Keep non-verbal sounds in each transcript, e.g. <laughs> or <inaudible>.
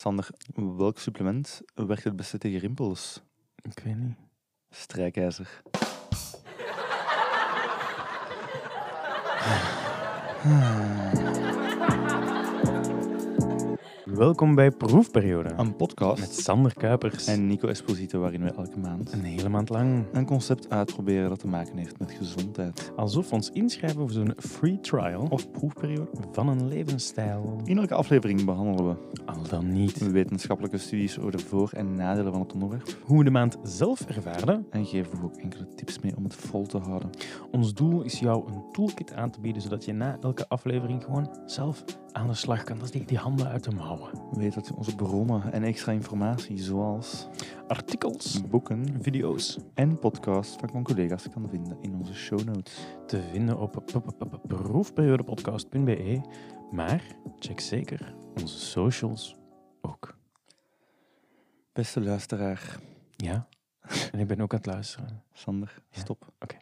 Sander, welk supplement werkt het beste tegen rimpels? Ik weet niet. Strijkijzer. <laughs> Welkom bij Proefperiode. Een podcast Met Sander Kuipers. en Nico Esposito, waarin we elke maand een hele maand lang. een concept uitproberen dat te maken heeft met gezondheid. Alsof we ons inschrijven voor zo'n free trial Of proefperiode. van een levensstijl. In elke aflevering behandelen we Al dan niet. wetenschappelijke studies over de voor- en nadelen van het onderwerp. Hoe we de maand zelf ervaren. En geven we ook enkele tips mee om het vol te houden. Ons doel is jou een toolkit aan te bieden, zodat je na elke aflevering gewoon zelf aan de slag kan. Dat is die, die handen uit de mouwen. Weet dat je onze bronnen en extra informatie, zoals Artikels, boeken video's en podcasts van mijn collega's kan vinden in onze show notes. te vinden op proefperiodepodcast.be. Maar check zeker onze socials ook. Beste luisteraar, Ja, en ik ben ook aan het luisteren. Sander, Ja, stop. oké.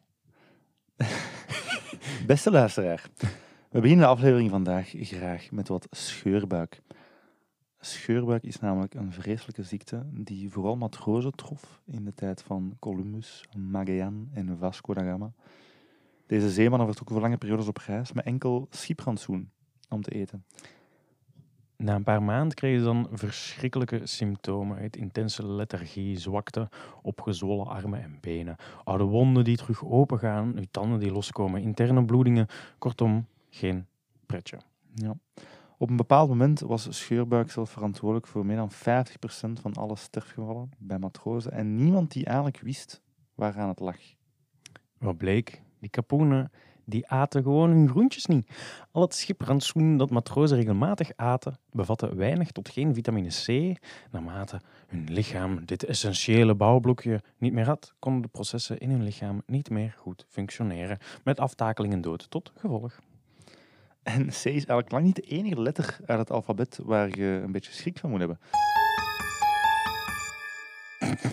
<laughs> Beste luisteraar, we beginnen de aflevering vandaag graag met wat scheurbuik. Scheurbuik is namelijk een vreselijke ziekte die vooral matrozen trof in de tijd van Columbus, Magellan en Vasco da Gama. Deze zeemannen vertrokken voor lange periodes op reis met enkel schiprantsoen om te eten. Na een paar maanden kregen ze dan verschrikkelijke symptomen uit intense lethargie, zwakte, opgezwollen armen en benen, oude wonden die terug opengaan, uw tanden die loskomen, interne bloedingen, kortom, geen pretje. Ja. Op een bepaald moment was scheurbuik zelf verantwoordelijk voor meer dan 50% van alle sterfgevallen bij matrozen en niemand die eigenlijk wist waaraan het lag. Wat bleek? Die kapoenen die aten gewoon hun groentjes niet. Al het schiprantsoen dat matrozen regelmatig aten, bevatte weinig tot geen vitamine C. Naarmate hun lichaam dit essentiële bouwblokje niet meer had, konden de processen in hun lichaam niet meer goed functioneren, met aftakeling en dood tot gevolg. En C is eigenlijk lang niet de enige letter uit het alfabet waar je een beetje schrik van moet hebben. <coughs>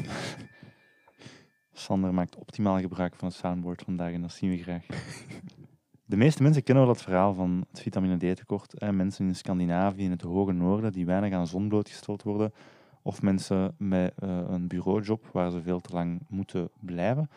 Sander maakt optimaal gebruik van het soundboard vandaag en dat zien we graag. <laughs> De meeste mensen kennen wel het verhaal van het vitamine D-tekort. Mensen in Scandinavië, in het hoge noorden, die weinig aan zon blootgesteld worden. Of mensen met eh, een bureaujob waar ze veel te lang moeten blijven.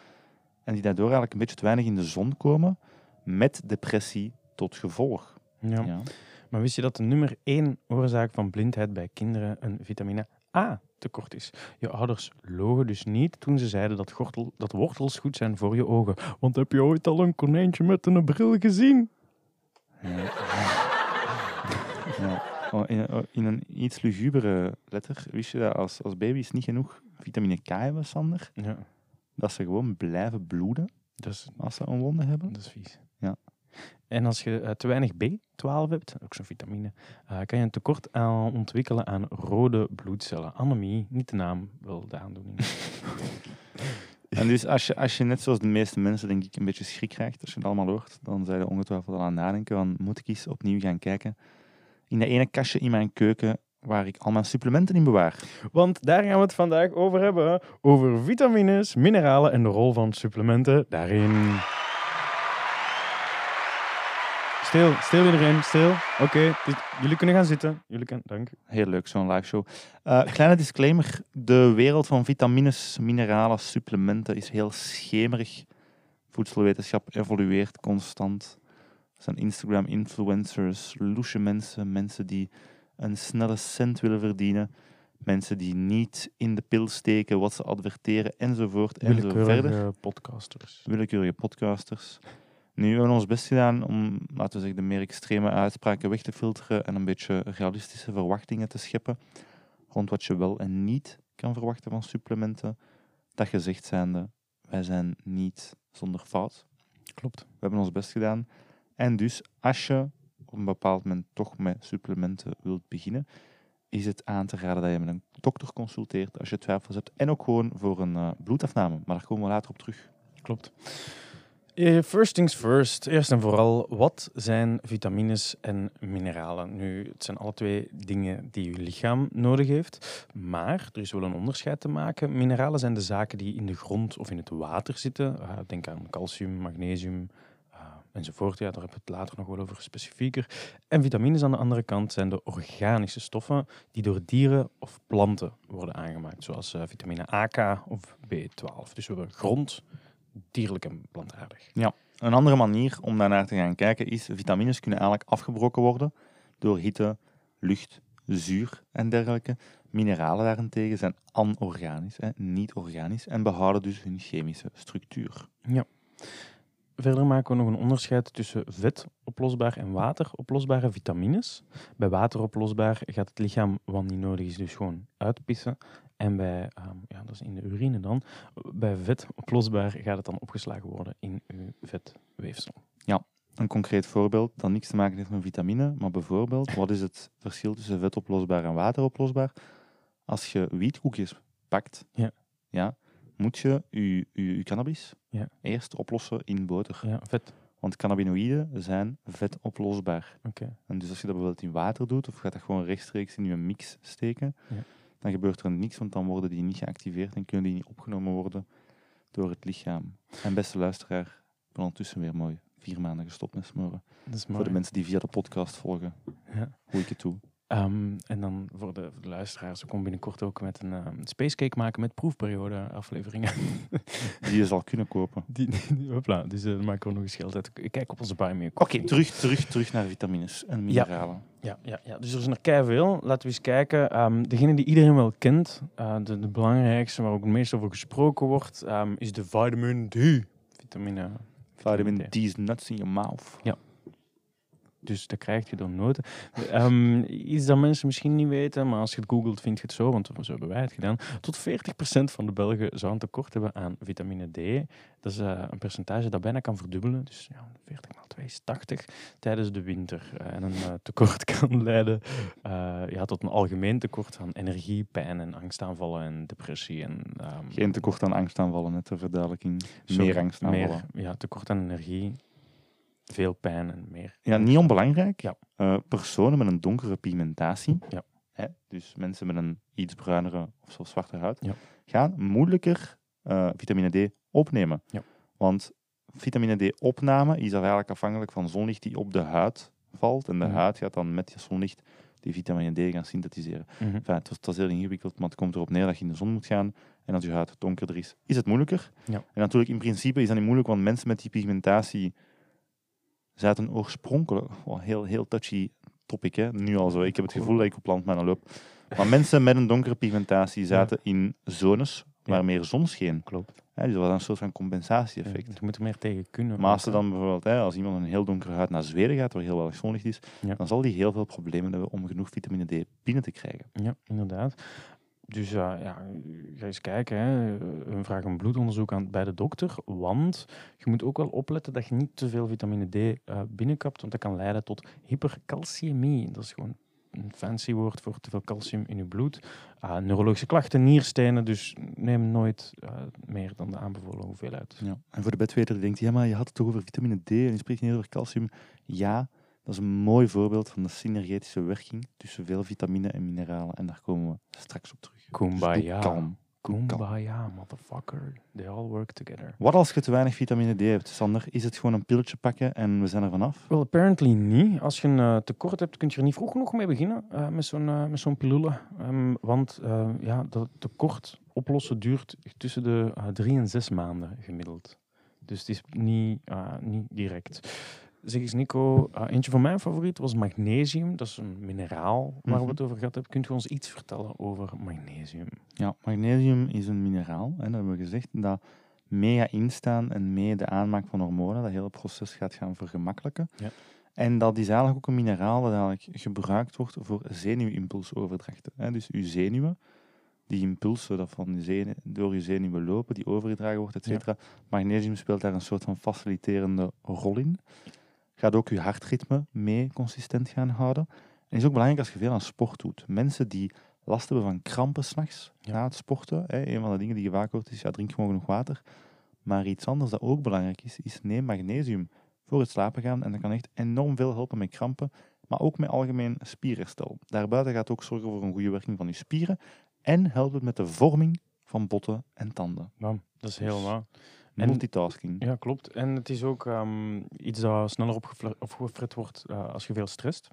En die daardoor eigenlijk een beetje te weinig in de zon komen, met depressie tot gevolg. Ja. Ja. Maar wist je dat de nummer één oorzaak van blindheid bij kinderen een vitamine A tekort is? Je ouders logen dus niet toen ze zeiden dat, gortel, dat wortels goed zijn voor je ogen. Want heb je ooit al een konijntje met een bril gezien? Ja. ja. Oh, in, oh, in een iets lugubere letter wist je dat als, als baby's niet genoeg vitamine K hebben, Sander, Ja, dat ze gewoon blijven bloeden dat is, als ze een wonde hebben. dat is vies. En als je eh, te weinig B12 hebt, ook zo'n vitamine, eh, kan je een tekort aan ontwikkelen aan rode bloedcellen. Anemie, niet de naam, wel de aandoening. <laughs> En dus als je, als je net zoals de meeste mensen denk ik een beetje schrik krijgt als je het allemaal hoort, dan zou je ongetwijfeld al aan nadenken van moet ik eens opnieuw gaan kijken in dat ene kastje in mijn keuken waar ik al mijn supplementen in bewaar. Want daar gaan we het vandaag over hebben. Over vitamines, mineralen en de rol van supplementen daarin. Stil, stil iedereen, stil. Oké, dit- jullie kunnen gaan zitten. Jullie kunnen, dank. Heel leuk, zo'n live show. Eh, kleine disclaimer. De wereld van vitamines, mineralen, supplementen is heel schemerig. Voedselwetenschap evolueert constant. Er zijn Instagram-influencers, loesje mensen, mensen die een snelle cent willen verdienen. Mensen die niet in de pil steken wat ze adverteren, enzovoort, en zo verder Willekeurige podcasters. willekeurige podcasters. Nu hebben we ons best gedaan om, laten we zeggen, de meer extreme uitspraken weg te filteren en een beetje realistische verwachtingen te scheppen rond wat je wel en niet kan verwachten van supplementen. Dat gezegd zijnde, wij zijn niet zonder fout. Klopt. We hebben ons best gedaan. En dus, als je op een bepaald moment toch met supplementen wilt beginnen, is het aan te raden dat je met een dokter consulteert als je twijfels hebt. En ook gewoon voor een eh, bloedafname. Maar daar komen we later op terug. Klopt. Eh, First things first. Eerst en vooral, wat zijn vitamines en mineralen? Nu, het zijn alle twee dingen die je lichaam nodig heeft. Maar er is wel een onderscheid te maken. Mineralen zijn de zaken die in de grond of in het water zitten. Eh, denk aan calcium, magnesium, eh, enzovoort. Ja, daar hebben we het later nog wel over specifieker. En vitamines aan de andere kant zijn de organische stoffen die door dieren of planten worden aangemaakt, zoals eh, vitamine A, K of B12. Dus we hebben grond, dierlijk en plantaardig. Een andere manier om daarnaar te gaan kijken is, vitamines kunnen eigenlijk afgebroken worden door hitte, lucht, zuur en dergelijke. Mineralen daarentegen zijn anorganisch, hè, niet organisch, en behouden dus hun chemische structuur. Verder maken we nog een onderscheid tussen vetoplosbaar en wateroplosbare vitamines. Bij wateroplosbaar gaat het lichaam, wat niet nodig is, dus gewoon uitpissen. En bij, ehm, ja, dat is in de urine dan, bij vetoplosbaar gaat het dan opgeslagen worden in uw vetweefsel. Een concreet voorbeeld dat niks te maken heeft met vitamine, maar bijvoorbeeld, wat is het verschil tussen vetoplosbaar en wateroplosbaar? Als je wietkoekjes pakt, Ja. Ja, moet je je, je, je cannabis Ja. eerst oplossen in boter. Ja, vet. Want cannabinoïden zijn vetoplosbaar. Oké. En dus als je dat bijvoorbeeld in water doet, of gaat dat gewoon rechtstreeks in je mix steken, Ja. Dan gebeurt er niks, want dan worden die niet geactiveerd en kunnen die niet opgenomen worden door het lichaam. En beste luisteraar, ik ben ondertussen weer mooi vier maanden gestopt met smoren. Dat is Voor de mensen die via de podcast volgen, Ja. hoe ik het doe. Ehm, en dan voor de, voor de luisteraars, we komen binnenkort ook met een ehm spacecake maken met proefperiode afleveringen. <laughs> Die je zal kunnen kopen. die, die, hopla, dus uh, daar maken we nog eens geld uit. Kijk op onze Buy Oké, terug, terug, terug naar vitamines en mineralen. Ja, ja, ja, dus er er kei veel. Laten we eens kijken. Ehm, degene die iedereen wel kent, eh, de, de belangrijkste, waar ook het meest over gesproken wordt, is de vitamin D. Vitamine. Vitamin D. D's nuts in your mouth. Dus dat krijg je door noten. Ehm, iets dat mensen misschien niet weten, maar als je het googelt, vind je het zo, want zo hebben wij het gedaan. Tot 40% van de Belgen zou een tekort hebben aan vitamine D. Dat is eh, een percentage dat bijna kan verdubbelen. Dus ja, 40 maal 2 is 80 tijdens de winter. Eh, en een eh, tekort <laughs> kan leiden ja, tot een algemeen tekort aan energie, pijn en angstaanvallen en depressie. En, ehm, Geen tekort aan angstaanvallen, net ter verduidelijking. Meer angstaanvallen. meer, ja, tekort aan energie, veel pijn en meer. Ja, niet onbelangrijk. Ja. Eh, personen met een donkere pigmentatie, Ja. hè, dus mensen met een iets bruinere of zelfs zwarte huid, Ja. gaan moeilijker eh, vitamine D opnemen. Ja. Want vitamine D-opname is eigenlijk afhankelijk van zonlicht die op de huid valt. En de Mhm. huid gaat dan met die zonlicht die vitamine D gaan synthetiseren. Mhm. Enfin, het, was, het was heel ingewikkeld, maar het komt erop neer dat je in de zon moet gaan. En als je huid donkerder is, is het moeilijker. Ja. En natuurlijk, in principe is dat niet moeilijk, want mensen met die pigmentatie zaten oorspronkelijk... Oh, heel, heel touchy topic, hè? nu al zo. Ik heb het gevoel dat ik op land mijn loop. Maar mensen met een donkere pigmentatie zaten in zones waar Ja. meer zon scheen. Klopt. Dus dat was een soort van compensatie-effect. Je moet er meer tegen kunnen. Maar als, dan bijvoorbeeld, hè, als iemand een heel donkere huid naar Zweden gaat, waar heel weinig zonlicht is, Ja. dan zal die heel veel problemen hebben om genoeg vitamine D binnen te krijgen. Ja, inderdaad. Dus uh, ja, ga eens kijken. Hè. We vragen een bloedonderzoek aan bij de dokter. Want je moet ook wel opletten dat je niet te veel vitamine D uh, binnenkapt. Want dat kan leiden tot hypercalciëmie. Dat is gewoon een fancy woord voor te veel calcium in je bloed. Uh, neurologische klachten, nierstenen. Dus neem nooit meer dan de aanbevolen hoeveelheid. Ja. En voor de bedweter die denkt, ja, maar je had het toch over vitamine D en je spreekt niet over calcium. Ja, dat is een mooi voorbeeld van de synergetische werking tussen veel vitamine en mineralen. En daar komen we straks op terug. Kumbaya. Dus kalm. Kumbaya, motherfucker. They all work together. Wat als je te weinig vitamine D hebt, Sander? Is het gewoon een pilletje pakken en we zijn er vanaf? Well, apparently niet. Als je een uh, tekort hebt, kun je er niet vroeg genoeg mee beginnen uh, met zo'n uh, met zo'n pilule. Um, want ja, dat tekort oplossen duurt tussen de drie en zes maanden gemiddeld. Dus het is niet, niet direct. Zeg eens Nico, eentje van mijn favorieten was magnesium. Dat is een mineraal waar mm -hmm. we het over gehad hebben. Kunt u ons iets vertellen over magnesium? Ja, magnesium is een mineraal, hè, dat hebben we gezegd, dat mee gaat instaan en mee de aanmaak van hormonen, dat hele proces gaat gaan vergemakkelijken. Ja. En dat is eigenlijk ook een mineraal dat eigenlijk gebruikt wordt voor zenuwimpulsoverdrachten. Hè. Dus uw zenuwen, die impulsen dat van je zenuwen, door je zenuwen lopen, die overgedragen wordt, et cetera. Ja. Magnesium speelt daar een soort van faciliterende rol in. Gaat ook je hartritme mee consistent gaan houden. En is ook belangrijk als je veel aan sport doet. Mensen die last hebben van krampen s'nachts ja. na het sporten. Hè. Een van de dingen die je vaak hoort is, ja, drink gewoon genoeg water. Maar iets anders dat ook belangrijk is, is neem magnesium voor het slapen gaan. En dat kan echt enorm veel helpen met krampen, maar ook met algemeen spierherstel. Daarbuiten gaat het ook zorgen voor een goede werking van je spieren. En helpt het met de vorming van botten en tanden. Ja, dat is heel waar. En- Multitasking. Ja, klopt. En het is ook ehm, iets dat sneller opgefret wordt eh, als je veel stresst.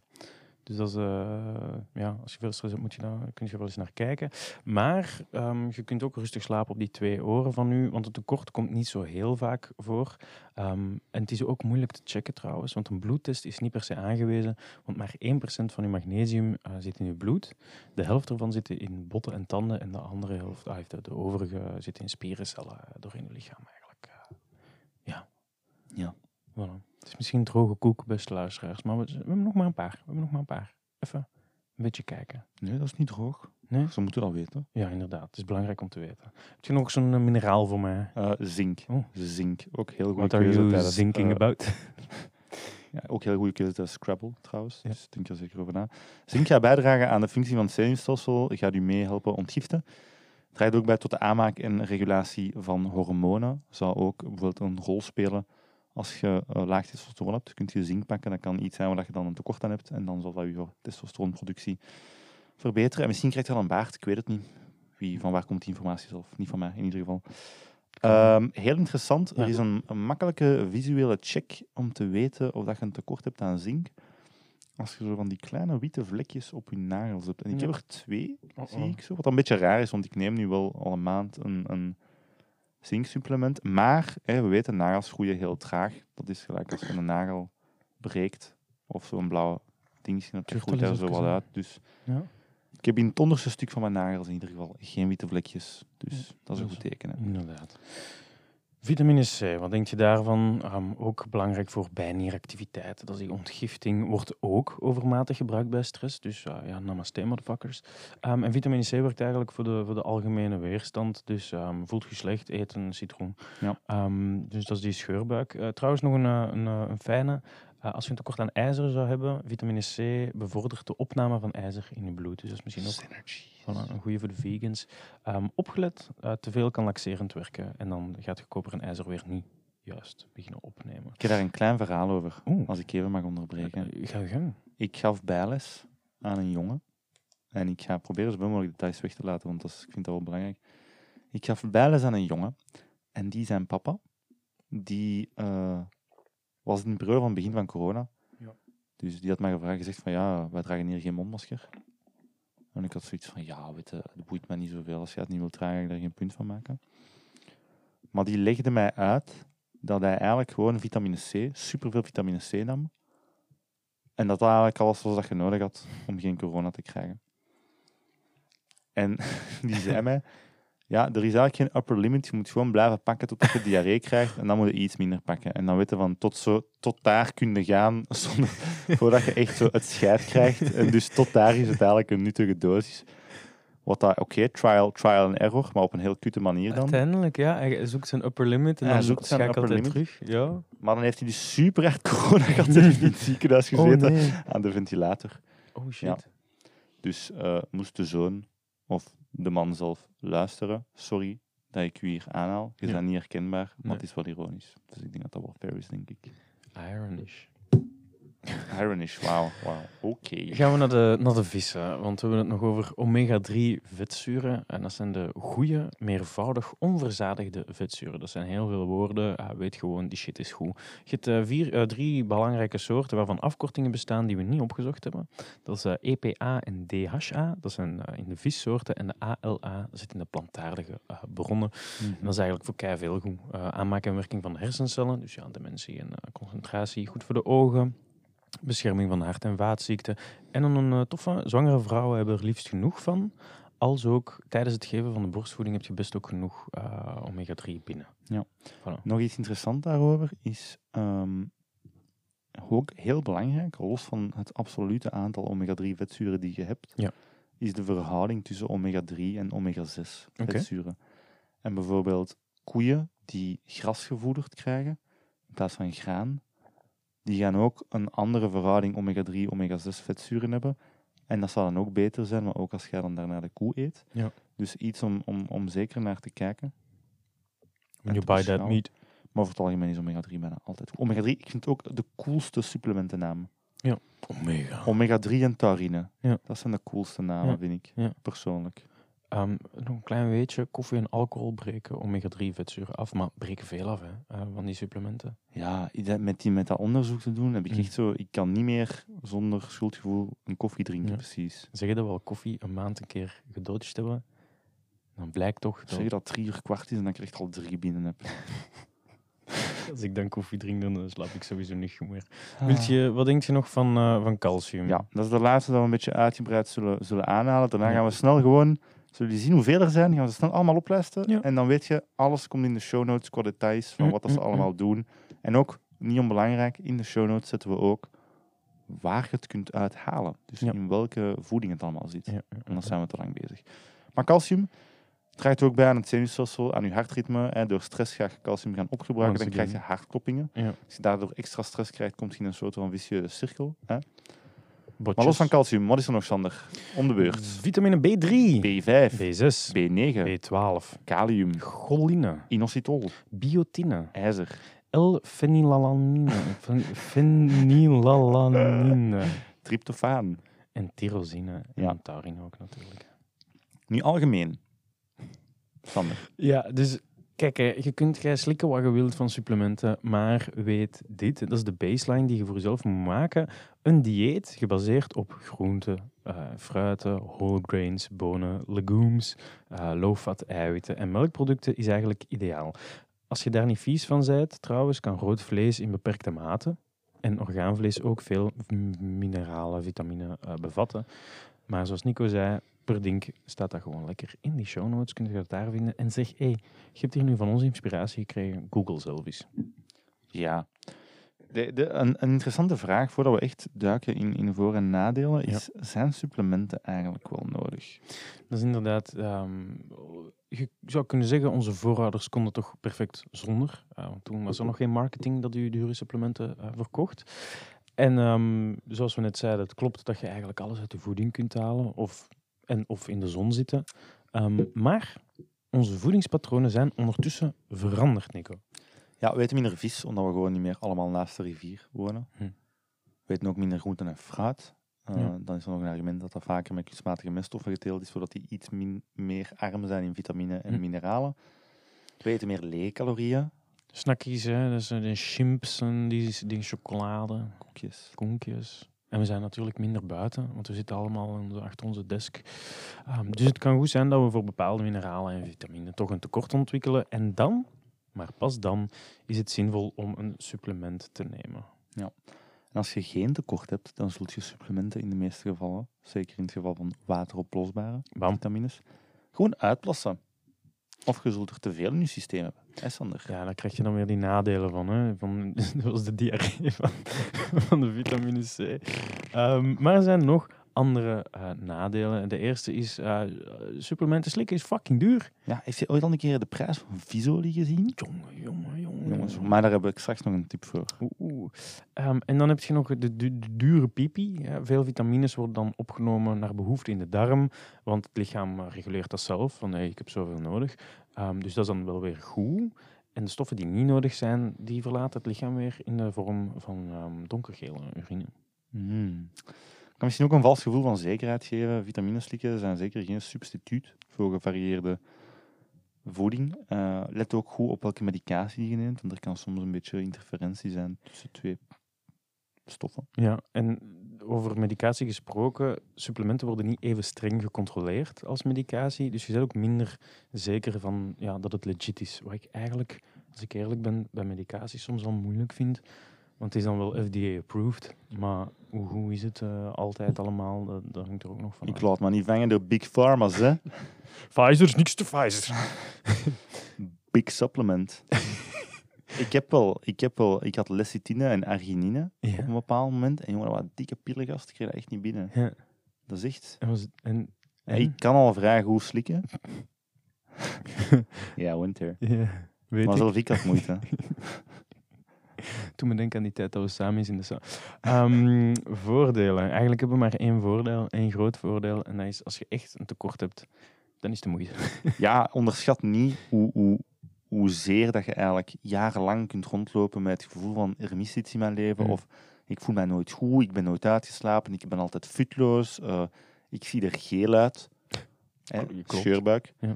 Dus dat is, eh, ja, als je veel stress hebt, moet je daar, kun je wel eens naar kijken. Maar ehm, je kunt ook rustig slapen op die twee oren van u, want het tekort komt niet zo heel vaak voor. Ehm, en het is ook moeilijk te checken trouwens, want een bloedtest is niet per se aangewezen, want maar 1% van uw magnesium eh, zit in uw bloed. De helft ervan zit in botten en tanden en de andere helft, ah, de, overige, zit in spierencellen door in uw lichaam eigenlijk. Ja. Ja. Voilà. Het is misschien een droge koek, beste luisteraars, maar we, we hebben nog maar een paar. We hebben nog maar een paar. Even een beetje kijken. Nee, dat is niet droog. Nee? Ze moeten dat weten. Ja, inderdaad. Het is belangrijk om te weten. Heb je nog zo'n eh, mineraal voor mij? Eh, zink. Oh. Zink. Ook heel goede What are you tijdens, thinking eh, about? <laughs> Ja, ook heel goede keuze tijdens Scrabble trouwens. Ja. Dus denk er zeker over na. Zink gaat bijdragen aan de functie van het zenuwstelsel. Gaat u meehelpen ontgiften. Draagt ook bij tot de aanmaak en regulatie van hormonen. Zou ook bijvoorbeeld een rol spelen als je eh, laag testosteron hebt. Kunt je zink pakken. Dat kan iets zijn waar je dan een tekort aan hebt. En dan zal dat je testosteronproductie verbeteren. En misschien krijgt je wel een baard. Ik weet het niet. Wie, van waar komt die informatie zelf? Niet van mij in ieder geval. Ehm, heel interessant. Er is een, een makkelijke visuele check om te weten of dat je een tekort hebt aan zink. Als je zo van die kleine witte vlekjes op je nagels hebt. En ik Ja. heb er twee, Oh, zie oh. ik zo. Wat een beetje raar is, want ik neem nu wel al een maand een, een zinksupplement. Maar hè, we weten, nagels groeien heel traag. Dat is gelijk als je een nagel breekt. Of zo'n blauw dingetje dat groeit eens zo wat uit. Dus Ja. ik heb in het onderste stuk van mijn nagels in ieder geval geen witte vlekjes. Dus dat is een goed teken. Hè. Inderdaad. Vitamine C, wat denk je daarvan? Ehm, ook belangrijk voor bijnieractiviteiten. Dat is die ontgifting wordt ook overmatig gebruikt bij stress. Dus eh, ja, namaste motherfuckers. Ehm, en vitamine C werkt eigenlijk voor de, voor de algemene weerstand. Dus ehm, voelt je slecht, eet een citroen. Ja. Dus dat is die scheurbuik. Eh, trouwens nog een, eh, een, een fijne. Eh, als je een tekort aan ijzer zou hebben, vitamine C bevordert de opname van ijzer in je bloed. Dus dat is misschien ook. Voilà, een goede voor de vegans. Ehm, opgelet, eh, te veel kan laxerend werken. En dan gaat je koper en ijzer weer niet juist beginnen opnemen. Ik heb daar een klein verhaal over, Oeh, als ik even mag onderbreken. eh, ga gang. Ik gaf bijles aan een jongen. En ik ga proberen zoveel mogelijk details weg te laten, want dat is, ik vind dat wel belangrijk. Ik gaf bijles aan een jongen. En die zijn papa, die eh, was in de periode van het begin van corona. Ja. Dus die had mij gevraagd, gezegd van ja, wij dragen hier geen mondmasker. En ik had zoiets van, ja, weet je, het boeit mij niet zoveel. Als je het niet wilt dragen, ga ik daar geen punt van maken. Maar die legde mij uit dat hij eigenlijk gewoon vitamine C, superveel vitamine C nam. En dat dat eigenlijk alles was dat je nodig had om geen corona te krijgen. En <laughs> die zei mij, ja, er is eigenlijk geen upper limit. Je moet gewoon blijven pakken totdat je diarree krijgt. En dan moet je iets minder pakken. En dan weten van, tot, zo, tot daar kun je gaan, zonder, <laughs> voordat je echt zo het scheid krijgt. En dus tot daar is het eigenlijk een nuttige dosis. Wat dat, oké, trial, trial and error, maar op een heel kutte manier dan. Uiteindelijk, ja. Hij zoekt zijn upper limit en Hij dan zoekt zijn upper limit. terug. Ja. Maar dan heeft hij dus super hard corona gehad en in het ziekenhuis Oh gezeten nee. aan de ventilator. Oh shit. Ja. Dus eh, moest de zoon of de man zelf luisteren. Sorry dat ik u hier aanhaal. Je Ja. bent niet herkenbaar, maar Nee. het is wel ironisch. Dus ik denk dat dat wel fair is, denk ik. Ironish. Wauw, wauw. Oké. Gaan we naar de, naar de vissen, want we hebben het nog over omega-3 vetzuren. En dat zijn de goede, meervoudig onverzadigde vetzuren. Dat zijn heel veel woorden. Ah, weet gewoon, die shit is goed. Je hebt eh, vier, eh, drie belangrijke soorten waarvan afkortingen bestaan die we niet opgezocht hebben. Dat is eh, EPA en DHA. Dat zijn in de vissoorten. En de ALA, dat zit in de plantaardige bronnen. Mhm. En dat is eigenlijk voor kei veel goed. Eh, aanmaken en werking van de hersencellen, dus ja, dementie en concentratie, goed voor de ogen. Bescherming van hart- en vaatziekten. En dan een eh, toffe, zwangere vrouwen hebben er liefst genoeg van. Als ook tijdens het geven van de borstvoeding heb je best ook genoeg eh, omega-3 binnen. Nog iets interessants daarover is ehm, ook heel belangrijk, los van het absolute aantal omega-3 vetzuren die je hebt, Ja. is de verhouding tussen omega-3 en omega-6 Oké. vetzuren. En bijvoorbeeld koeien die gras gevoederd krijgen in plaats van graan, die gaan ook een andere verhouding omega-3, omega-6 vetzuren hebben. En dat zal dan ook beter zijn, maar ook als jij dan daarna de koe eet. Ja. Dus iets om, om, om zeker naar te kijken. When En you buy that meat. Maar over het algemeen is omega-3 bijna altijd goed. Omega-3, ik vind het ook de coolste supplementennaam. Omega. Omega-3 en taurine. Ja. Dat zijn de coolste namen, Ja. vind ik. Ja. Persoonlijk. Ehm, nog een klein weetje, koffie en alcohol breken omega-3 vetzuren af, maar breken veel af hè, eh, van die supplementen. Ja, dat- met, die, met dat onderzoek te doen, heb ik Mm. echt zo... Ik kan niet meer zonder schuldgevoel een koffie drinken, Ja. precies. Zeg je dat we al koffie een maand een keer gedodged hebben? Dan blijkt toch Zeg je dat dat drie uur kwart is en dat ik er echt al drie binnen heb. <laughs> als ik dan koffie drink, dan eh, slaap ik sowieso niet meer. Wilt je, wat denk je nog van, eh, van calcium? Ah. Ja, dat is de laatste dat we een beetje uitgebreid zullen, zullen aanhalen. Daarna gaan we snel gewoon... Zullen jullie zien hoeveel er zijn? Gaan ze snel allemaal oplijsten. Ja. En dan weet je, alles komt in de show notes qua details van Mm, wat dat ze mm, mm. allemaal doen. En ook, niet onbelangrijk, in de show notes zetten we ook waar je het kunt uithalen. Dus Ja. in welke voeding het allemaal zit. Ja, En dan zijn we te lang bezig. Maar calcium draagt ook bij aan het zenuwstelsel, aan je hartritme. Hè. Door stress ga je calcium gaan opgebruiken, dan krijg je hartkloppingen. Als je daardoor extra stress krijgt, komt je in een soort van vicieuze cirkel. Hè. Botjes. Maar los van calcium, wat is er nog, Sander? Om de beurt. Vitamine B3, B5, B6, B9, B12, kalium, choline, inositol, biotine, ijzer, L-phenylalanine, phen- phenylalanine tryptofaan. en tyrosine en Ja. taurine ook natuurlijk. Nu algemeen. Sander. Ja, dus kijk, hè, je kunt jij slikken wat je wilt van supplementen, maar weet dit, dat is de baseline die je voor jezelf moet maken. Een dieet gebaseerd op groenten, eh, fruiten, whole grains, bonen, legumes, eh, low-fat eiwitten en melkproducten is eigenlijk ideaal. Als je daar niet vies van bent, trouwens, kan rood vlees in beperkte mate en orgaanvlees ook veel mineralen, vitamine eh, bevatten. Maar zoals Nico zei, per ding staat dat gewoon lekker in die show notes. Kun je dat daar vinden. En zeg, hé, hey, je hebt hier nu van ons inspiratie gekregen. Google zelf eens. Ja. De, de, een, een interessante vraag voordat we echt duiken in, in voor- en nadelen is: zijn supplementen eigenlijk wel nodig? Dat is inderdaad, ehm, je zou kunnen zeggen, onze voorouders konden toch perfect zonder. Eh, want toen was er nog geen marketing dat u dure supplementen eh, verkocht. En ehm, zoals we net zeiden, het klopt dat je eigenlijk alles uit de voeding kunt halen of, en, of in de zon zitten. Ehm, maar onze voedingspatronen zijn ondertussen veranderd, Nico. Ja, we eten minder vis, omdat we gewoon niet meer allemaal naast de rivier wonen. Hm. We eten ook minder groenten en fruit. Uh, Ja. Dan is er nog een argument dat dat vaker met kunstmatige meststoffen geteeld is, zodat die iets min, meer arm zijn in vitamine en Hm. mineralen. We eten meer lege calorieën, Snackies, hè, dus eh, de chimps en die, die chocolade. koekjes. konkjes. En we zijn natuurlijk minder buiten, want we zitten allemaal achter onze desk. Ehm, dus het kan goed zijn dat we voor bepaalde mineralen en vitamine toch een tekort ontwikkelen. En dan, maar pas dan, is het zinvol om een supplement te nemen. En als je geen tekort hebt, dan zult je supplementen in de meeste gevallen, zeker in het geval van wateroplosbare Bam. vitamines, gewoon uitplassen. Of je zult er te veel in je systeem hebben. Ja, daar krijg je dan weer die nadelen van. Hè? van <laughs> zoals de diarree van, van de vitamine C. Ehm, maar er zijn nog andere eh, nadelen. De eerste is, eh, supplementen slikken is fucking duur. Ja, heeft je ooit al een keer de prijs van visolie gezien? Jongen, jongen, jongen. Jongens, maar daar heb ik straks nog een tip voor. Oeh, oeh. Ehm, en dan heb je nog de, du- de dure pipi. Ja, veel vitamines worden dan opgenomen naar behoefte in de darm, want het lichaam eh, reguleert dat zelf. Van hey, ik heb zoveel nodig. Ehm, dus dat is dan wel weer goed. En de stoffen die niet nodig zijn, die verlaten het lichaam weer in de vorm van ehm, donkergele urine. Hmm. Kan misschien ook een vals gevoel van zekerheid geven. Vitamineslikken zijn zeker geen substituut voor gevarieerde voeding. Eh, let ook goed op welke medicatie je neemt, want er kan soms een beetje interferentie zijn tussen twee stoffen. Ja, en over medicatie gesproken, supplementen worden niet even streng gecontroleerd als medicatie. Dus je bent ook minder zeker van ja, dat het legit is. Wat ik eigenlijk, als ik eerlijk ben, bij medicatie soms wel moeilijk vind. Want het is dan wel FDA-approved. Maar hoe, hoe is het eh, altijd allemaal? Dat, dat hangt er ook nog van Ik laat me niet vangen door big pharma's, hè. <laughs> Pfizer is niks te Pfizer. <laughs> Big supplement. <laughs> ik heb wel, ik heb wel, ik had lecithine en arginine op een Ja. bepaald moment. En jongen, dat waren dikke pillen, gast. Ik kreeg dat echt niet binnen. ja. Dat is echt... En was het, en, en? Ik kan al vrij goed slikken. ja, winter. Ja, weet Maar ik. zelf ik had moeite. <laughs> Toen me denken aan die tijd dat we samen is in de zaal. Voordelen. Eigenlijk hebben we maar één voordeel, één groot voordeel. En dat is als je echt een tekort hebt, dan is het de moeite. <laughs> ja, onderschat niet hoe, hoe, hoezeer dat je eigenlijk jarenlang kunt rondlopen met het gevoel van er mist iets in mijn leven. Mm. Of ik voel mij nooit goed, ik ben nooit uitgeslapen, ik ben altijd futloos, eh, ik zie er geel uit. Hè, scheurbuik. Ja.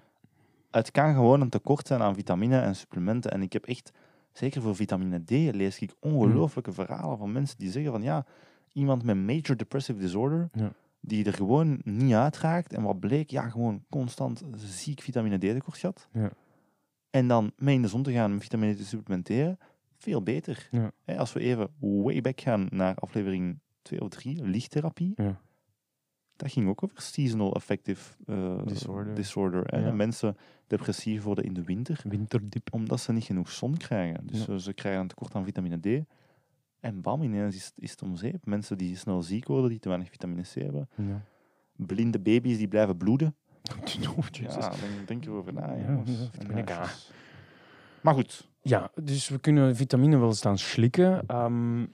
Het kan gewoon een tekort zijn aan vitamine en supplementen. En ik heb echt, zeker voor vitamine D, lees ik ongelooflijke verhalen van mensen die zeggen van ja, iemand met major depressive disorder, Ja. die er gewoon niet uitraakt. En wat bleek, ja, gewoon constant ziek vitamine D tekort gehad. Ja. En dan mee in de zon te gaan met vitamine D te supplementeren, veel beter. Ja. Als we even way back gaan naar aflevering 2 of 3, lichttherapie. Ja. Dat ging ook over seasonal affective eh, Disorder. disorder hè. Ja. Mensen depressief worden in de winter, Winterdip. omdat ze niet genoeg zon krijgen. Dus Ja. eh, ze krijgen een tekort aan vitamine D. En bam, ineens is, is het om zeep. Mensen die snel ziek worden, die te weinig vitamine C hebben. Ja. Blinde baby's die blijven bloeden. <laughs> Oh. Ja, denk, denk erover na. Ja, jongens. Maar goed, Ja, dus we kunnen vitamine wel staan slikken. ehm,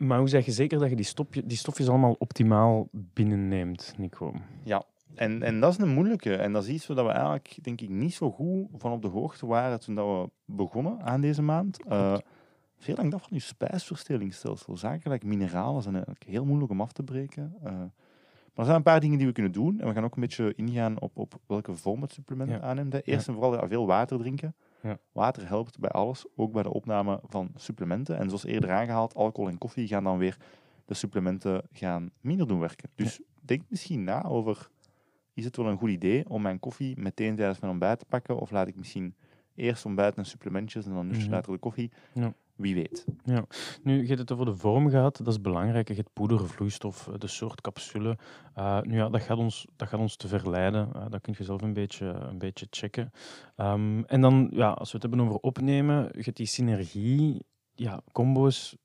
maar hoe zeg je zeker dat je die, stopje, die stofjes allemaal optimaal binnenneemt, Nico? Ja, en, en dat is een moeilijke. En dat is iets waar we eigenlijk, denk ik, niet zo goed van op de hoogte waren toen dat we begonnen aan deze maand. Eh, veel hangt af van je spijsverteringsstelsel. Zaken like mineralen zijn eigenlijk heel moeilijk om af te breken. Eh, maar er zijn een paar dingen die we kunnen doen. En we gaan ook een beetje ingaan op, op welke vorm het supplement Ja. aanneemt. Eerst en vooral veel water drinken. Ja. Water helpt bij alles, ook bij de opname van supplementen. En zoals eerder aangehaald, alcohol en koffie gaan dan weer de supplementen gaan minder doen werken. Dus denk misschien na over, is het wel een goed idee om mijn koffie meteen tijdens mijn ontbijt te pakken? Of laat ik misschien eerst ontbijt en supplementjes en dan nutje Mhm. later de koffie? Ja. Wie weet. Nu, je hebt het over de vorm gehad, dat is belangrijk. Je hebt poeder, vloeistof, eh, de soort capsule. Eh, nu ja, dat gaat ons, dat gaat ons te verleiden. Eh, dat kun je zelf een beetje, een beetje checken. Ehm, en dan, ja, als we het hebben over opnemen, je hebt die synergie, ja, combo's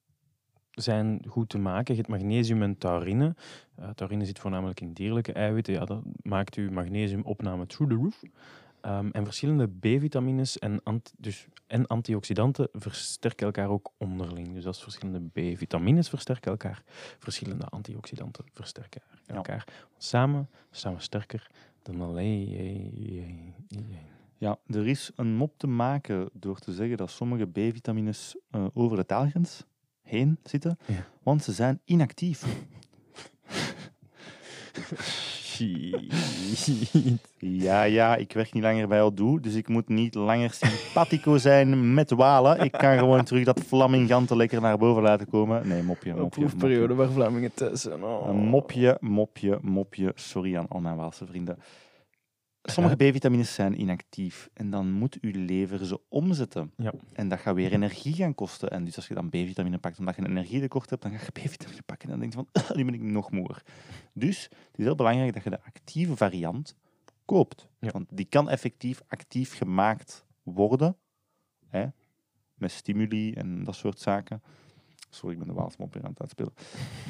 zijn goed te maken. Je hebt magnesium en taurine. Eh, taurine zit voornamelijk in dierlijke eiwitten. Ja, dat maakt uw magnesiumopname through the roof. Ehm, en verschillende B-vitamines en, ant- dus, en antioxidanten versterken elkaar ook onderling. Dus is verschillende B-vitamines versterken elkaar, verschillende antioxidanten versterken Ja. elkaar. Want samen staan we sterker dan alleen. Ja, er is een mop te maken door te zeggen dat sommige B-vitamines eh, over de taalgrens heen zitten, Ja. want ze zijn inactief. <laughs> Ja, ja, ik werk niet langer bij Odoo, dus ik moet niet langer simpatico zijn met Walen. Ik kan gewoon terug dat flamingante lekker naar boven laten komen. Nee, mopje, mopje. mopje. waar Vlamingen thuis zijn. Oh. Een mopje, mopje, mopje. Sorry aan al mijn Waalse vrienden. Sommige B-vitamines zijn inactief en dan moet uw lever ze omzetten. Ja. En dat gaat weer energie gaan kosten. En dus als je dan B-vitamine pakt omdat je een energietekort hebt, dan ga je <laughs> B-vitamine pakken en dan denk je van, nu ben ik nog moer. Dus het is heel belangrijk dat je de actieve variant koopt. Ja. Want die kan effectief actief gemaakt worden. Hè? Met stimuli en dat soort zaken. Sorry, ik ben de Waalse mop weer aan het uitspelen.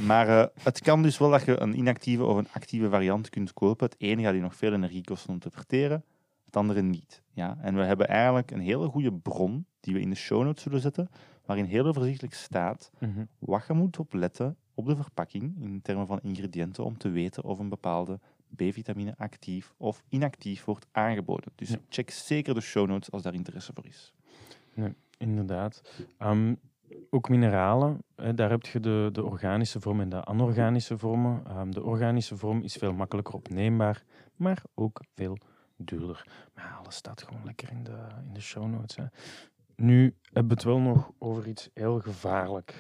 Maar eh, het kan dus wel dat je een inactieve of een actieve variant kunt kopen. Het ene gaat je nog veel energie kosten om te verteren, het andere niet. Ja? En we hebben eigenlijk een hele goede bron, die we in de show notes zullen zetten, waarin heel overzichtelijk staat Mhm. wat je moet opletten op de verpakking in termen van ingrediënten om te weten of een bepaalde B-vitamine actief of inactief wordt aangeboden. Dus Ja. check zeker de show notes als daar interesse voor is. Inderdaad. Ehm, ook mineralen, daar heb je de, de organische vorm en de anorganische vormen. Ehm, de organische vorm is veel makkelijker opneembaar, maar ook veel duurder. Maar alles staat gewoon lekker in de, in de show notes. Hè. Nu hebben we het wel nog over iets heel gevaarlijk.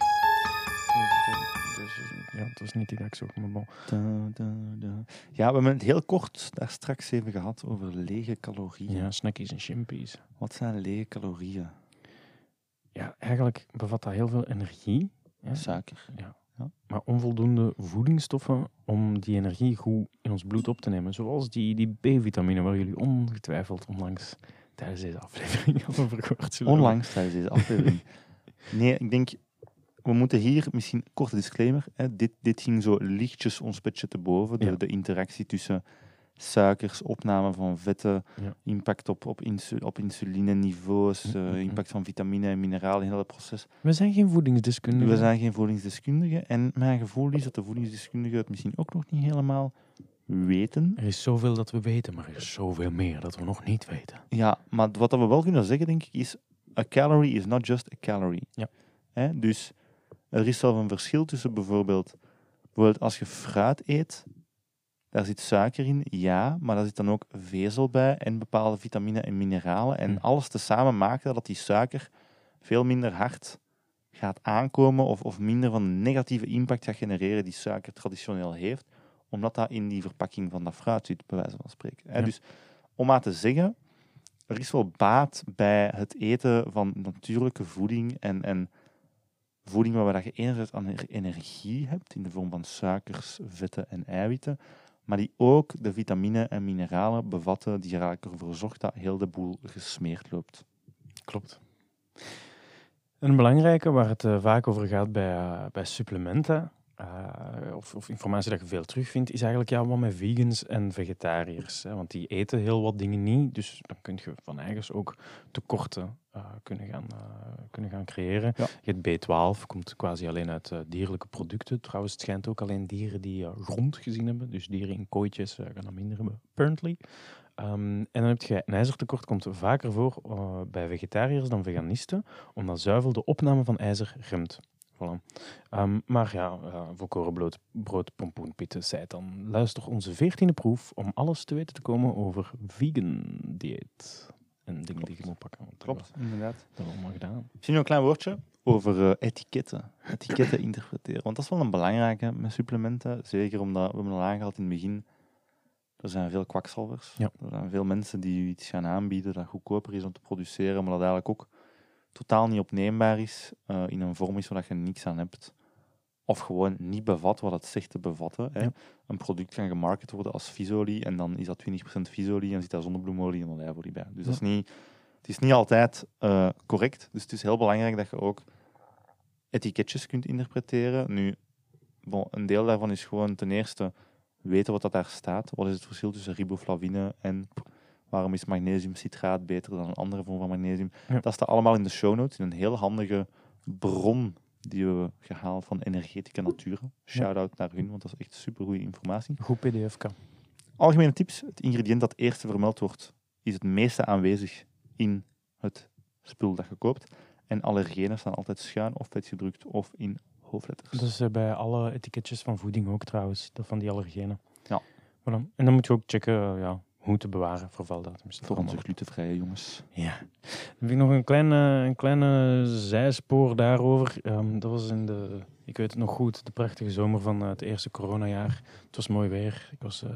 Dus, ja, het was niet die dat ik zocht, maar bon. Ja, we hebben het heel kort daar straks even gehad over lege calorieën. Ja, snackies en chimpies. Wat zijn lege calorieën? Ja, eigenlijk bevat dat heel veel energie. Ja, Suiker. maar onvoldoende voedingsstoffen om die energie goed in ons bloed op te nemen. Zoals die, die B-vitamine, waar jullie ongetwijfeld onlangs tijdens deze aflevering <laughs> over gehoord zullen. Onlangs tijdens deze aflevering. <laughs> nee, ik denk, we moeten hier misschien, korte disclaimer, hè, dit, dit ging zo lichtjes ons petje te boven, de, Ja. de interactie tussen suikers, opname van vetten, Ja. impact op, op, insu op insulineniveaus, Mm, eh, impact van vitamine en mineralen in het hele proces. We zijn geen voedingsdeskundigen. We zijn geen voedingsdeskundigen en mijn gevoel is dat de voedingsdeskundigen het misschien ook nog niet helemaal weten. Er is zoveel dat we weten, maar er is zoveel meer dat we nog niet weten. Ja, maar wat we wel kunnen zeggen, denk ik, is: a calorie is not just a calorie. Ja. Hè? Dus er is zelf een verschil tussen bijvoorbeeld, bijvoorbeeld als je fruit eet, Daar zit suiker in, ja, maar daar zit dan ook vezel bij en bepaalde vitamine en mineralen. En Hm. alles tezamen maakt dat die suiker veel minder hard gaat aankomen of, of minder van de negatieve impact gaat genereren die suiker traditioneel heeft, omdat dat in die verpakking van dat fruit zit, bij wijze van spreken. Ja. Dus om maar te zeggen, er is wel baat bij het eten van natuurlijke voeding en, en voeding waarbij je enerzijds aan er- energie hebt in de vorm van suikers, vetten en eiwitten, maar die ook de vitamine en mineralen bevatten die eigenlijk ervoor zorgt dat heel de boel gesmeerd loopt. Klopt. Een belangrijke waar het eh, vaak over gaat bij, eh, bij supplementen, eh, of, of informatie dat je veel terugvindt, is eigenlijk ja, wat met vegans en vegetariërs. Hè, want die eten heel wat dingen niet, dus dan kun je van eigens ook tekorten eh, kunnen, gaan, eh, kunnen gaan creëren. Ja. Je hebt B12, komt quasi alleen uit dierlijke producten. Trouwens, het schijnt ook alleen dieren die grond gezien hebben, dus dieren in kooitjes gaan dat minder hebben, apparently. Ehm, en dan heb je een ijzertekort, komt vaker voor bij vegetariërs dan veganisten, omdat zuivel de opname van ijzer remt. Voilà. Ehm, maar ja, uh, volkoren brood, brood pompoenpitten zei het dan. Luister onze veertiende proef om alles te weten te komen over vegan dieet. En dingen die je moet pakken. dat Klopt, inderdaad. hebben we allemaal gedaan. Misschien nog een klein woordje over eh, etiketten. Etiketten <coughs> interpreteren. Want dat is wel een belangrijke met supplementen. Zeker omdat, we hebben al aangehaald in het begin, er zijn veel kwakzalvers. Ja. Er zijn veel mensen die iets gaan aanbieden dat goedkoper is om te produceren, maar dat eigenlijk ook totaal niet opneembaar is, eh, in een vorm is waar je niks aan hebt. Of gewoon niet bevat wat het zegt te bevatten. Hè. Ja. Een product kan gemarket worden als visolie en dan is dat 20% visolie en zit daar zonnebloemolie en olijfolie bij. Dus dat is niet, het is niet altijd eh, correct. Dus het is heel belangrijk dat je ook etiketjes kunt interpreteren. Nu, bon, een deel daarvan is gewoon ten eerste weten wat dat daar staat. Wat is het verschil tussen riboflavine en waarom is magnesiumcitraat beter dan een andere vorm van magnesium? Ja. Dat staat allemaal in de show notes, in een heel handige bron die we gehaald van Energetica Natura. Shout-out naar hun, want dat is echt super goede informatie. Goed pdf-ka. Algemene tips. Het ingrediënt dat eerste vermeld wordt, is het meeste aanwezig in het spul dat je koopt. En allergenen staan altijd schuin of vetgedrukt of in hoofdletters. Dat is eh, bij alle etiketjes van voeding ook trouwens, dat van die allergenen. Ja. En dan moet je ook checken eh, ja, hoe te bewaren voor valdatums. Voor onze glutenvrije jongens. Ja. Dan heb ik nog een kleine, een kleine zijspoor daarover. Ehm, dat was in de, ik weet het nog goed, de prachtige zomer van eh, het eerste coronajaar. Het was mooi weer. Ik was eh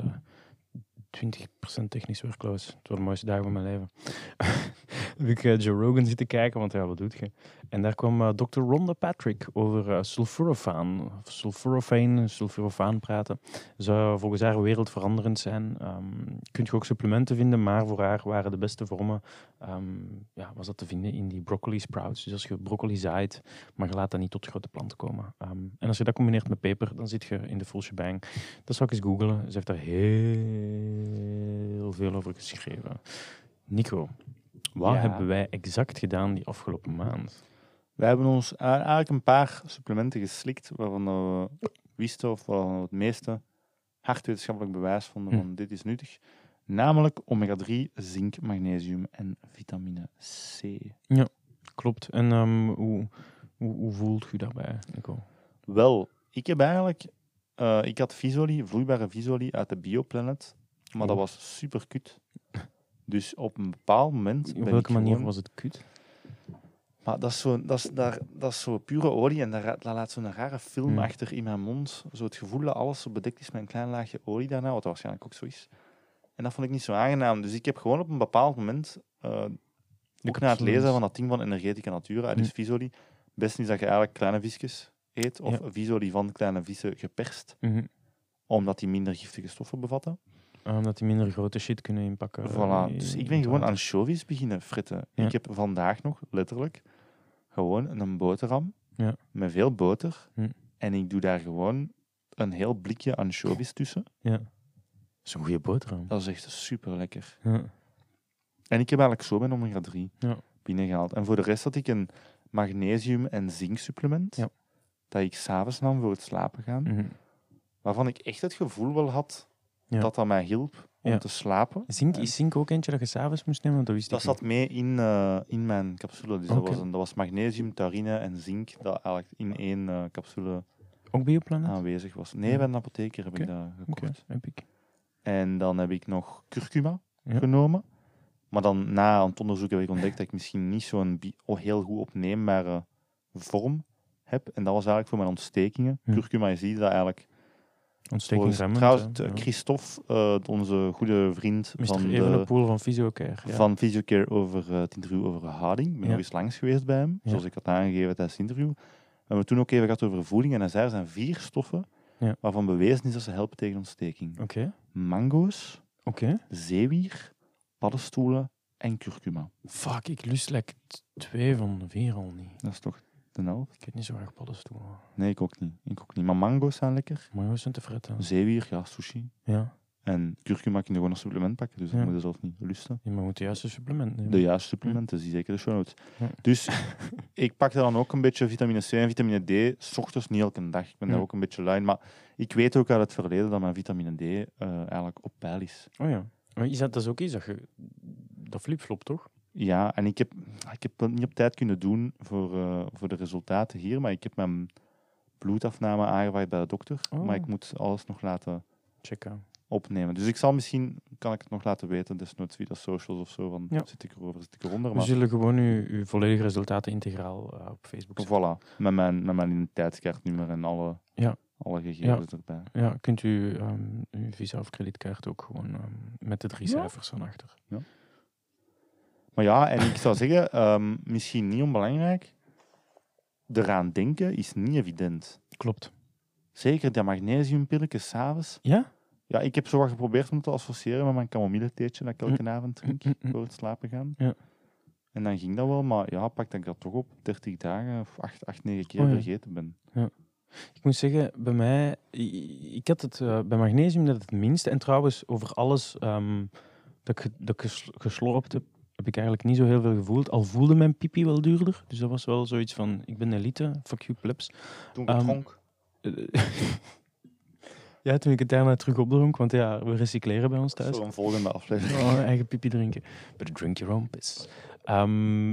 20% technisch werkloos. Het was de mooiste dagen van mijn leven. <laughs> heb ik eh, Joe Rogan zitten kijken, want ja, wat doet je? En daar kwam eh, Dr. Rhonda Patrick over eh sulforafaan, of sulforafaan praten. Zou volgens haar wereldveranderend zijn. Ehm kun je ook supplementen vinden, maar voor haar waren de beste vormen ehm, ja, was dat te vinden in die broccoli sprouts. Dus als je broccoli zaait, maar je laat dat niet tot grote planten komen. Ehm, en als je dat combineert met peper, dan zit je in de full shebang. Dat zou ik eens googlen. Ze heeft daar heel veel over geschreven. Nico, wat Ja. hebben wij exact gedaan die afgelopen maand? Wij hebben ons eigenlijk een paar supplementen geslikt waarvan we wisten of waarvan we het meeste hard wetenschappelijk bewijs vonden Hm. van dit is nuttig. Namelijk omega-3, zink, magnesium en vitamine C. Klopt. En ehm, hoe, hoe, hoe voelt u daarbij, Nico? Wel, ik heb eigenlijk... eh, ik had visolie, vloeibare visolie uit de Bioplanet, maar dat was super kut. Dus op een bepaald moment. Op welke manier gewoon- was het kut? Maar dat is zo, dat is, daar, dat is zo pure olie en dat laat zo'n rare film Hmm. achter in mijn mond. Zo het gevoel dat alles zo bedekt is met een klein laagje olie daarna, wat waarschijnlijk ook zo is. En dat vond ik niet zo aangenaam. Dus ik heb gewoon op een bepaald moment, eh, ook na het lezen van dat ding van Energetica Natura, dus Hmm. Visolie, beste is dat je eigenlijk kleine visjes eet, of Ja. Visolie van kleine vissen geperst, Mhm. omdat die minder giftige stoffen bevatten. Omdat die minder grote shit kunnen inpakken. Voilà. in- Dus ik ben gewoon anchovies beginnen fritten. Ja. Ik heb vandaag nog, letterlijk, gewoon een boterham Ja. met veel boter. Hm. En ik doe daar gewoon een heel blikje anchovies tussen. Ja. Dat is een goede boterham. Dat is echt super lekker. Ja. En ik heb eigenlijk zo mijn omega-3 Ja. binnengehaald. En voor de rest had ik een magnesium- en zinksupplement. Ja. Dat ik s'avonds nam voor het slapen gaan. Mhm. Waarvan ik echt het gevoel wel had Ja. dat dat mij hielp om Ja. te slapen. Zink, is zink ook eentje dat je s'avonds moest nemen? Dat wist Dat ik zat mee in, eh, in mijn capsule. Dus dat, was een, dat was magnesium, taurine en zink dat eigenlijk in één eh, capsule. Ook Bioplanet? aanwezig was. Nee, bij een apotheker heb ik dat gekocht. heb ik. En dan heb ik nog curcuma Ja. genomen. Maar dan na het onderzoek heb ik ontdekt dat ik misschien niet zo'n oh, heel goed opneembare vorm heb. En dat was eigenlijk voor mijn ontstekingen. Ja. Curcuma, je ziet dat eigenlijk. Ontstekingsremmend. Trouwens, hè. Christophe, eh, onze goede vriend van, de, van Physiocare. Ja. van Physiocare over eh, het interview over houding. Ik ben nog eens langs geweest bij hem, zoals ik had aangegeven tijdens het interview. We hebben toen ook even gehad over voeding. En hij zei, er zijn vier stoffen Ja. waarvan bewezen is dat ze helpen tegen ontsteking. Oké, Mango's, zeewier, paddenstoelen en curcuma. Fuck, ik lust like t- twee van de vier al niet. Dat is toch de helft? Ik heb niet zo graag paddenstoelen. Nee, ik ook niet. Ik ook niet. Maar mango's zijn lekker. Maar we zijn te fretten. Zeewier, ja, sushi. Ja. En curcuma kun je gewoon als supplement pakken, dus dat moet je zelf niet lusten. ja, maar we moeten juist een supplement nemen. De juiste supplementen, zie zeker de show notes. Ja. Dus <laughs> ik pakte dan ook een beetje vitamine C en vitamine D, s ochtends niet elke dag. Ik ben daar ook een beetje lui maar ik weet ook uit het verleden dat mijn vitamine D eh, eigenlijk op peil is. Oh ja. Maar is dat, dat is ook iets dat je... Dat flipflop, toch? Ja, en ik heb, ik heb dat niet op tijd kunnen doen voor, eh, voor de resultaten hier, maar ik heb mijn bloedafname aangevraagd bij de dokter, Oh. maar ik moet alles nog laten Checken. opnemen. Dus ik zal misschien, kan ik het nog laten weten, desnoods via de socials of zo, van Ja. zit ik erover, zit ik eronder. We Maar zullen gewoon uw, uw volledige resultaten integraal eh, op Facebook zetten. voilà, met mijn, met mijn identiteitskaartnummer en alle, Ja. alle gegevens erbij. Ja, kunt u ehm, uw visa of kredietkaart ook gewoon ehm, met de drie Ja. cijfers van achter. Maar ja, en ik zou zeggen, ehm, misschien niet onbelangrijk, eraan denken is niet evident. Klopt. Zeker dat magnesiumpilletjes s'avonds. Ja? Ja, ik heb zo wat geprobeerd om te associëren met mijn kamomilletheetje dat ik elke avond drink Mm, mm, mm. voor het slapen gaan. Ja. En dan ging dat wel, maar ja, pak dat ik dat toch op 30 dagen of 8, 8 9 keer Oh ja. vergeten ben. Ik moet zeggen, bij mij, ik had het eh, bij magnesium net het minste. En trouwens, over alles ehm, dat ik, dat ik geslorpt heb, heb ik eigenlijk niet zo heel veel gevoeld. Al voelde mijn pipi wel duurder. Dus dat was wel zoiets van, ik ben elite, fuck you plebs. Toen Ehm, dronk. <laughs> Ja, toen ik het daarna terug opdronk, want ja, we recycleren bij ons thuis. Voor een volgende aflevering. Oh, eigen pipi drinken. But drink your own piss. Ehm,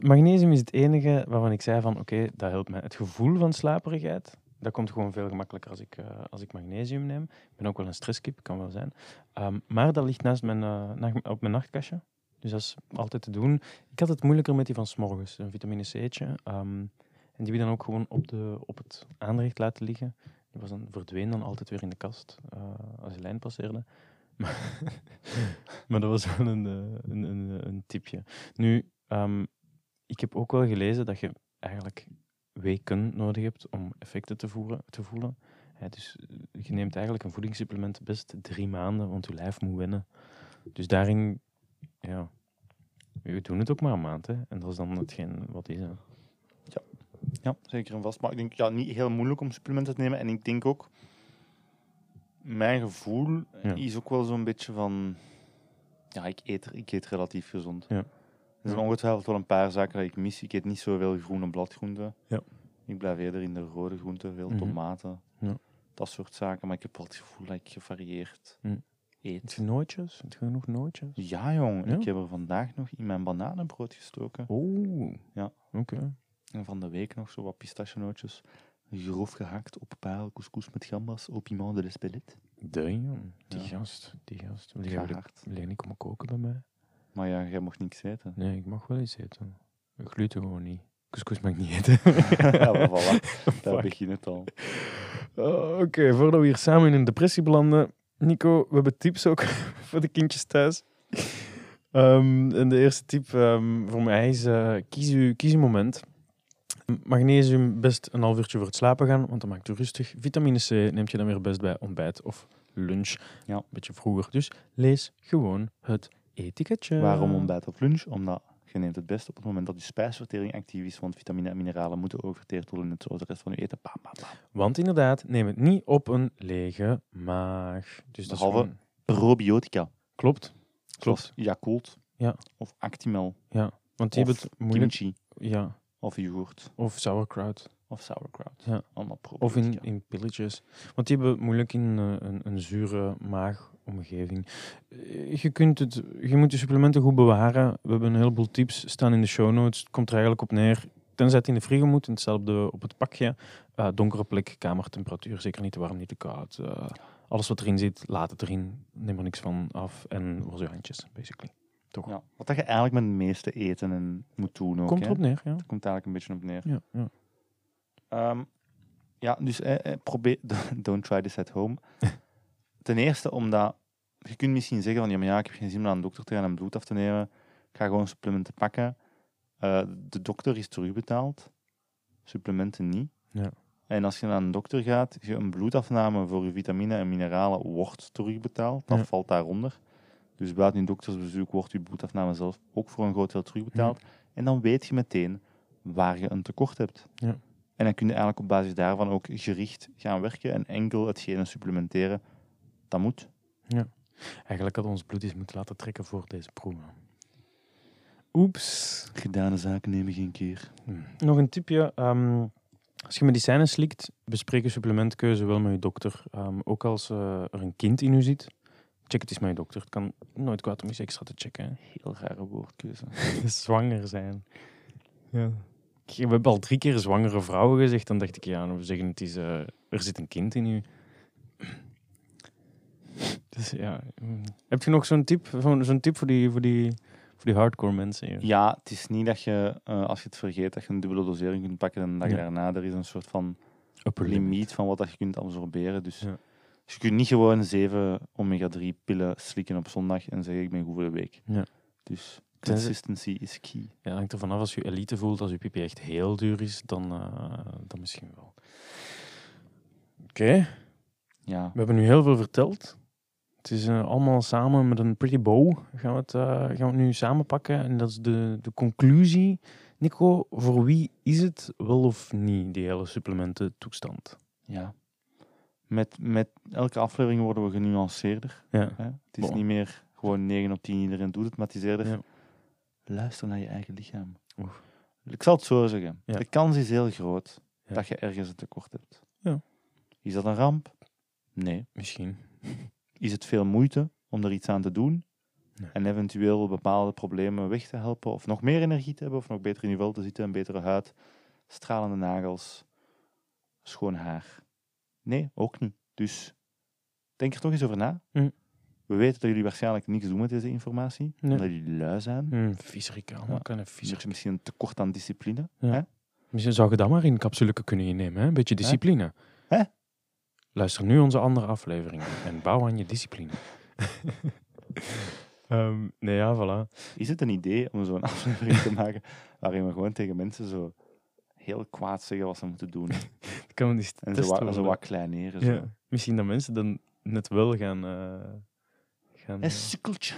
magnesium is het enige waarvan ik zei van oké, dat helpt mij. Het gevoel van slaperigheid, dat komt gewoon veel gemakkelijker als ik, eh, als ik magnesium neem. Ik ben ook wel een stresskip, kan wel zijn. Ehm, maar dat ligt naast mijn, eh, op mijn nachtkastje. Dus dat is altijd te doen. Ik had het moeilijker met die van s'morgens, een vitamine C'tje. Ehm, en die ik dan ook gewoon op, de, op het aanrecht laten liggen. Die was dan, verdween dan altijd weer in de kast eh, als je lijn passeerde. <laughs> Maar, maar dat was wel een, eh, een, een, een tipje. Nu, ehm, ik heb ook wel gelezen dat je eigenlijk weken nodig hebt om effecten te, voeren, te voelen. Dus eh, je neemt eigenlijk een voedingssupplement best drie maanden, want je lijf moet wennen. Dus daarin, ja, we doen het ook maar een maand. Hè. En dat is dan hetgeen wat is. Hè. Ja, zeker en vast. Maar ik denk, ja, niet heel moeilijk om supplementen te nemen. En ik denk ook, mijn gevoel Ja. is ook wel zo'n beetje van, ja, ik eet, ik eet relatief gezond. Ja. Er zijn ongetwijfeld wel een paar zaken dat ik mis. Ik eet niet zoveel groene bladgroenten. Ja. Ik blijf eerder in de rode groenten, veel Mhm. tomaten, Ja. dat soort zaken. Maar ik heb wel het gevoel dat ik gevarieerd Heb eet. je nootjes? Heb je genoeg nootjes? Ja, jong. Ja? Ik heb er vandaag nog in mijn bananenbrood gestoken. Oeh. Ja. Oké. En van de week nog zo wat pistachenootjes. Grof gehakt op paal, couscous met gambas, au piment de l'Espelette. Damn. Die Ja. gast. Die gast. Wil jij jij niet komen koken bij mij? Maar ja, jij mocht niks eten. Nee, ik mag wel iets eten. Gluten gewoon niet. Couscous mag ik niet <laughs> eten. ja, maar voilà. <laughs> Daar begint het al. Oh, Oké, voordat we hier samen in een depressie belanden. Nico, we hebben tips ook <laughs> voor de kindjes thuis. Ehm, en de eerste tip ehm, voor mij is: eh, kies, uw, kies uw moment. Magnesium best een half uurtje voor het slapen gaan, want dat maakt u rustig. Vitamine C neemt je dan weer best bij ontbijt of lunch. Ja. Een beetje vroeger. Dus lees gewoon het etiketje. Waarom ontbijt of lunch? Omdat je neemt het best op het moment dat je spijsvertering actief is, want vitamine en mineralen moeten ook verteerd worden, net zoals de rest van je eten. Bam, bam, bam. Want inderdaad, neem het niet op een lege maag. Dus Behalve- gewoon- Probiotica. Klopt. Zoals Yakult. Ja. Of Actimel. Want die of hebben het moeilijk. kimchi. Ja, Of yoghurt. of sauerkraut. Of sauerkraut. Ja. Allemaal Of probiotica. in, in pilletjes. Want die hebben het moeilijk in eh, een, een zure maagomgeving. Eh, Je, kunt het, je moet je supplementen goed bewaren. We hebben een heleboel tips staan in de show notes. Het komt er eigenlijk op neer. Tenzij het in de frigo moet, en hetzelfde op het pakje. Eh, donkere plek, kamertemperatuur. Zeker niet te warm, niet te koud. Eh, Alles wat erin zit, laat het erin. Neem er niks van af en was je handjes, basically. Toch? Ja. Wat dat je eigenlijk met het meeste eten en moet doen ook. Komt erop neer, ja. Het komt eigenlijk een beetje op neer. Ja, ja. Ehm, ja, dus eh, probeer, <laughs> don't try this at home. <laughs> Ten eerste omdat, je kunt misschien zeggen van, ja, maar ja, ik heb geen zin om naar een dokter te gaan en bloed af te nemen. Ik ga gewoon supplementen pakken. Eh, de dokter is terugbetaald, supplementen niet. Ja. En als je naar een dokter gaat, je een bloedafname voor je vitamine en mineralen wordt terugbetaald. Dat Ja. valt daaronder. Dus buiten je doktersbezoek wordt je bloedafname zelf ook voor een groot deel terugbetaald. En dan weet je meteen waar je een tekort hebt. Ja. En dan kun je eigenlijk op basis daarvan ook gericht gaan werken en enkel hetgene supplementeren. Dat moet. Eigenlijk hadden we ons bloed eens moeten laten trekken voor deze proeven. Oeps. Gedane zaken nemen geen keer. Hm. Nog een tipje. ehm, als je medicijnen slikt, bespreek je supplementkeuze wel met je dokter. Ehm, ook als eh, er een kind in u zit, check het eens met je dokter. Het kan nooit kwaad om eens extra te checken. hè. Heel rare woordkeuze. <laughs> Zwanger zijn. Ja. We hebben al drie keer zwangere vrouwen gezegd. Dan dacht ik, ja, we zeggen het is, eh, er zit een kind in u. Dus ja. hm. Heb je nog zo'n tip, zo'n tip voor, die, voor, die, voor die hardcore mensen hier? Ja, het is niet dat je, eh, als je het vergeet, dat je een dubbele dosering kunt pakken en dag Ja. daarna er is een soort van Upper limit. limiet van wat dat je kunt absorberen. Dus, Ja. dus je kunt niet gewoon zeven omega-3 pillen slikken op zondag en zeggen ik ben goed voor de week. Ja. Dus Tenzij- consistency is key. Ja, hangt er vanaf als je elite voelt, als je pipi echt heel duur is, dan, eh, dan misschien wel. Oké, Ja, we hebben nu heel veel verteld. Het is eh, allemaal samen met een pretty bow. Gaan we het, eh, gaan we het nu samenpakken. En dat is de, de conclusie. Nico, voor wie is het wel of niet, die hele supplemententoestand? ja. Met, met elke aflevering worden we genuanceerder. Ja. Hè? Het is Bon. niet meer gewoon 9 op 10 iedereen doet het, maar het is eerder Ja. luister naar je eigen lichaam. Oef. Ik zal het zo zeggen. Ja. De kans is heel groot dat je ergens een tekort hebt. Ja. Is dat een ramp? Nee. Misschien. <laughs> Is het veel moeite om er iets aan te doen? Nee. En eventueel bepaalde problemen weg te helpen? Of nog meer energie te hebben? Of nog beter in je vel te zitten? Een betere huid? Stralende nagels? Schoon haar? Nee, ook niet. Dus denk er toch eens over na. Hm. We weten dat jullie waarschijnlijk niks doen met deze informatie. Nee. Omdat jullie lui zijn. Hm, viezerik, allemaal Ja. viezerik. misschien een tekort aan discipline. Ja. Hè? Misschien zou je dat maar in capsule kunnen innemen, hè? Een beetje discipline. Hè? Luister nu onze andere afleveringen en bouw aan je discipline. <laughs> Ehm, nee, ja, voilà. Is het een idee om zo'n <laughs> aflevering te maken waarin we gewoon tegen mensen zo heel kwaad zeggen wat ze moeten doen? <laughs> Dat kan we eens En zo wat, zo wel, wat kleineren. Zo. Ja. Misschien dat mensen dan net wel gaan... eh, gaan Een eh, sukkeltje.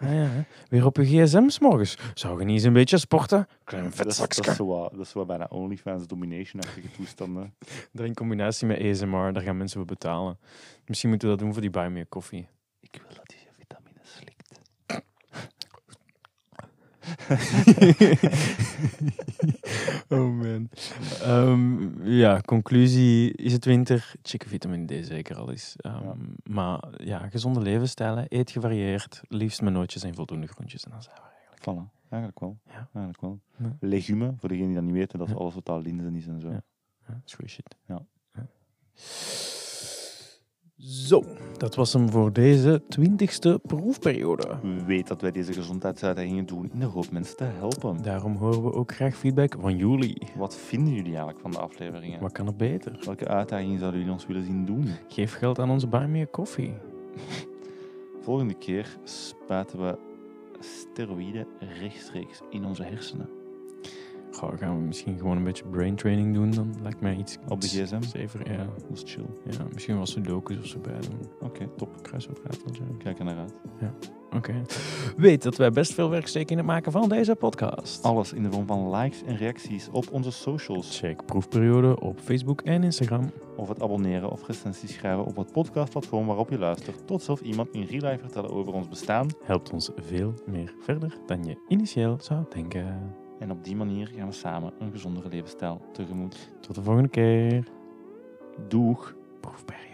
Ah, ja. Weer op je gsm 's morgens. Zou je niet eens een beetje sporten? Klein Dat is, dat, is vetzakje. zo wat, dat is zo wat bijna OnlyFans domination-achtige toestanden. Dat in combinatie met ASMR, daar gaan mensen voor betalen. Misschien moeten we dat doen voor die Buy Me Coffee. Ik wil dat je vitamine slikt. <laughs> oh man. Ehm, ja, conclusie. Is het winter? Check vitamine D zeker al eens. Ehm, Ja. Maar ja, gezonde levensstijlen. Eet gevarieerd. Liefst met nootjes en voldoende groentjes. En dan zijn we eigenlijk. Voilà, eigenlijk wel. Ja. Eigenlijk wel. Ja. Legumen, voor degenen die dat niet weten, dat is alles wat al linzen is en zo. Ja. Dat is shit. Ja. Zo, dat was hem voor deze twintigste proefperiode. Weet dat wij deze gezondheidsuitdagingen doen in de hoop mensen te helpen. Daarom horen we ook graag feedback van jullie. Wat vinden jullie eigenlijk van de afleveringen? Wat kan er beter? Welke uitdagingen zouden jullie ons willen zien doen? Geef geld aan onze Buy Me a Coffee. Volgende keer spuiten we steroïden rechtstreeks in onze hersenen. Goh, gaan we misschien gewoon een beetje brain training doen dan? Lijkt mij iets... Op de gsm? Zever, ja. Dat is chill. ja. Misschien wel sudokus of zo bij doen. Oké, top. Kruiswoordraad wel zo. Kijk er naar uit. Oké. Weet dat wij best veel werk steken in het maken van deze podcast. Alles in de vorm van likes en reacties op onze socials. Check proefperiode op Facebook en Instagram. Of het abonneren of recensies schrijven op het podcastplatform waarop je luistert. Tot zelf iemand in real life vertellen over ons bestaan. Helpt ons veel meer verder dan je initieel zou denken. En op die manier gaan we samen een gezondere levensstijl tegemoet. Tot de volgende keer. Doeg! Proefperiode.